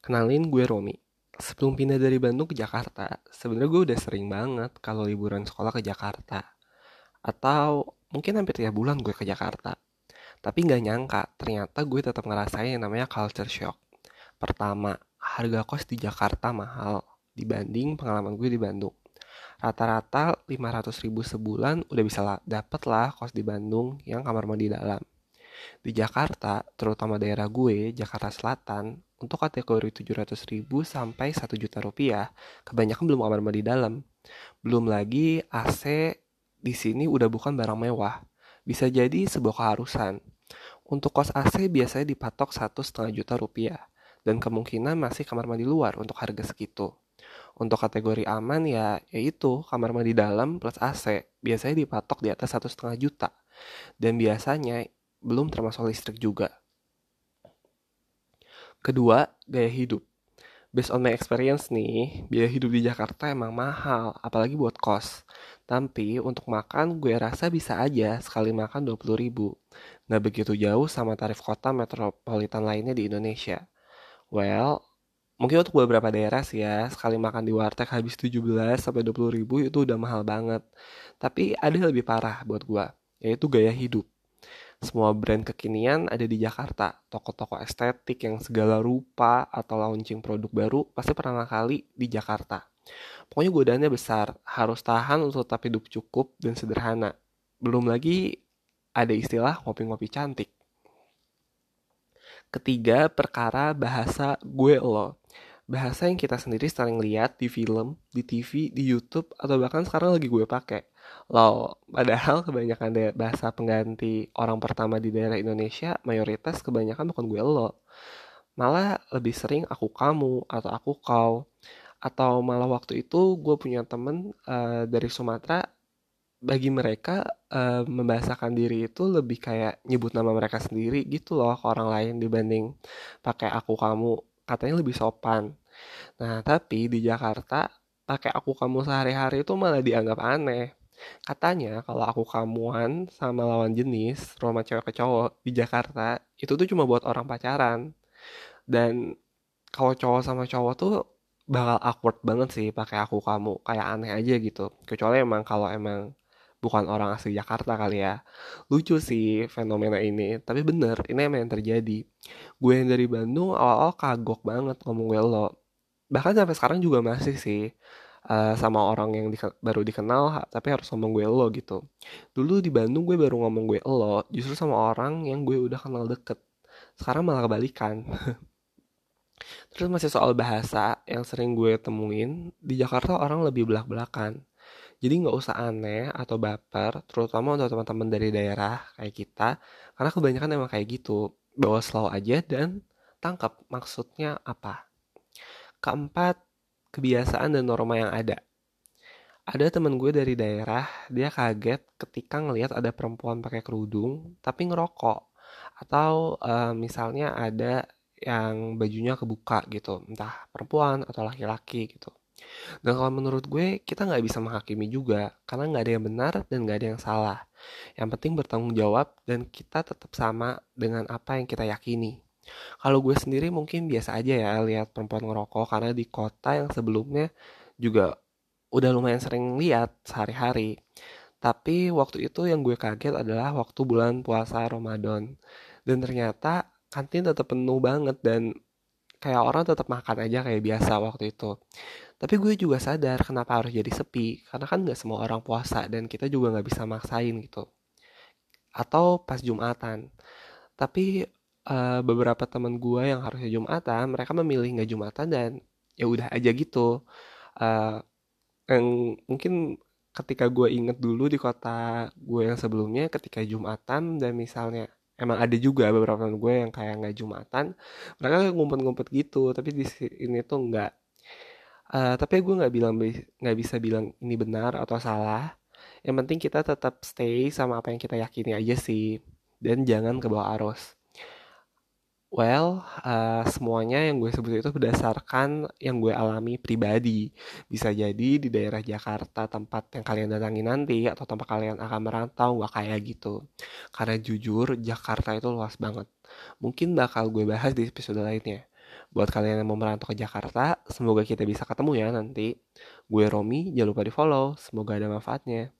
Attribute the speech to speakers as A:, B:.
A: Kenalin gue Romi. Sebelum pindah dari Bandung ke Jakarta, sebenarnya gue udah sering banget kalau liburan sekolah ke Jakarta. Atau mungkin hampir tiap bulan gue ke Jakarta. Tapi nggak nyangka, ternyata gue tetap ngerasain yang namanya culture shock. Pertama, harga kos di Jakarta mahal dibanding pengalaman gue di Bandung. Rata-rata 500 ribu sebulan udah bisa dapet lah kos di Bandung yang kamar mandi dalam. Di Jakarta, terutama daerah gue, Jakarta Selatan, untuk kategori 700 ribu sampai 1 juta rupiah, kebanyakan belum kamar mandi dalam. Belum lagi AC di sini udah bukan barang mewah. Bisa jadi sebuah keharusan. Untuk kos AC biasanya dipatok satu setengah juta rupiah dan kemungkinan masih kamar mandi luar untuk harga segitu. Untuk kategori aman ya yaitu kamar mandi dalam plus AC biasanya dipatok di atas satu setengah juta dan biasanya belum termasuk listrik juga. Kedua, gaya hidup. Based on my experience nih, biaya hidup di Jakarta emang mahal, apalagi buat kos. Tapi untuk makan gue rasa bisa aja sekali makan 20 ribu. Nggak begitu jauh sama tarif kota metropolitan lainnya di Indonesia. Well, mungkin untuk beberapa daerah sih ya, sekali makan di warteg habis 17 sampai 20 ribu itu udah mahal banget. Tapi ada yang lebih parah buat gue, yaitu gaya hidup. Semua brand kekinian ada di Jakarta. Toko-toko estetik yang segala rupa atau launching produk baru pasti pertama kali di Jakarta. Pokoknya godaannya besar, harus tahan untuk tetap hidup cukup dan sederhana. Belum lagi ada istilah ngopi-ngopi cantik. Ketiga, perkara bahasa gue lo. Bahasa yang kita sendiri sering lihat di film, di TV, di YouTube, atau bahkan sekarang lagi gue pakai Lo, padahal kebanyakan bahasa pengganti orang pertama di daerah Indonesia, mayoritas kebanyakan bukan gue lo. Malah lebih sering aku kamu atau aku kau. Atau malah waktu itu gue punya temen uh, dari Sumatera, bagi mereka uh, membahasakan diri itu lebih kayak nyebut nama mereka sendiri gitu loh ke orang lain dibanding pakai aku kamu katanya lebih sopan. Nah tapi di Jakarta pakai aku kamu sehari-hari itu malah dianggap aneh Katanya kalau aku kamuan sama lawan jenis, rumah cewek ke cowok di Jakarta, itu tuh cuma buat orang pacaran. Dan kalau cowok sama cowok tuh bakal awkward banget sih pakai aku kamu, kayak aneh aja gitu. Kecuali emang kalau emang bukan orang asli Jakarta kali ya. Lucu sih fenomena ini, tapi bener, ini emang yang terjadi. Gue yang dari Bandung awal-awal kagok banget ngomong gue lo. Bahkan sampai sekarang juga masih sih uh, sama orang yang di, baru dikenal tapi harus ngomong gue lo gitu. Dulu di Bandung gue baru ngomong gue lo justru sama orang yang gue udah kenal deket. Sekarang malah kebalikan. Terus masih soal bahasa yang sering gue temuin di Jakarta orang lebih belak-belakan. Jadi nggak usah aneh atau baper terutama untuk teman-teman dari daerah kayak kita karena kebanyakan emang kayak gitu. Bawa slow aja dan tangkap maksudnya apa. Keempat kebiasaan dan norma yang ada. Ada temen gue dari daerah, dia kaget ketika ngelihat ada perempuan pakai kerudung tapi ngerokok. Atau uh, misalnya ada yang bajunya kebuka gitu, entah perempuan atau laki-laki gitu. Dan kalau menurut gue, kita nggak bisa menghakimi juga, karena nggak ada yang benar dan nggak ada yang salah. Yang penting bertanggung jawab dan kita tetap sama dengan apa yang kita yakini. Kalau gue sendiri mungkin biasa aja ya lihat perempuan ngerokok karena di kota yang sebelumnya juga udah lumayan sering lihat sehari-hari. Tapi waktu itu yang gue kaget adalah waktu bulan puasa Ramadan. Dan ternyata kantin tetap penuh banget dan kayak orang tetap makan aja kayak biasa waktu itu. Tapi gue juga sadar kenapa harus jadi sepi, karena kan gak semua orang puasa dan kita juga gak bisa maksain gitu. Atau pas Jumatan. Tapi uh, beberapa teman gue yang harusnya jumatan mereka memilih nggak jumatan dan ya udah aja gitu. Uh, yang mungkin ketika gue inget dulu di kota gue yang sebelumnya ketika jumatan dan misalnya emang ada juga beberapa teman gue yang kayak nggak jumatan mereka ngumpet-ngumpet gitu tapi di sini tuh nggak. Uh, tapi gue nggak bilang nggak bisa bilang ini benar atau salah. Yang penting kita tetap stay sama apa yang kita yakini aja sih dan jangan ke bawah arus Well, uh, semuanya yang gue sebut itu berdasarkan yang gue alami pribadi. Bisa jadi di daerah Jakarta tempat yang kalian datangi nanti atau tempat kalian akan merantau gak kayak gitu. Karena jujur Jakarta itu luas banget. Mungkin bakal gue bahas di episode lainnya. Buat kalian yang mau merantau ke Jakarta, semoga kita bisa ketemu ya nanti. Gue Romi, jangan lupa di follow. Semoga ada manfaatnya.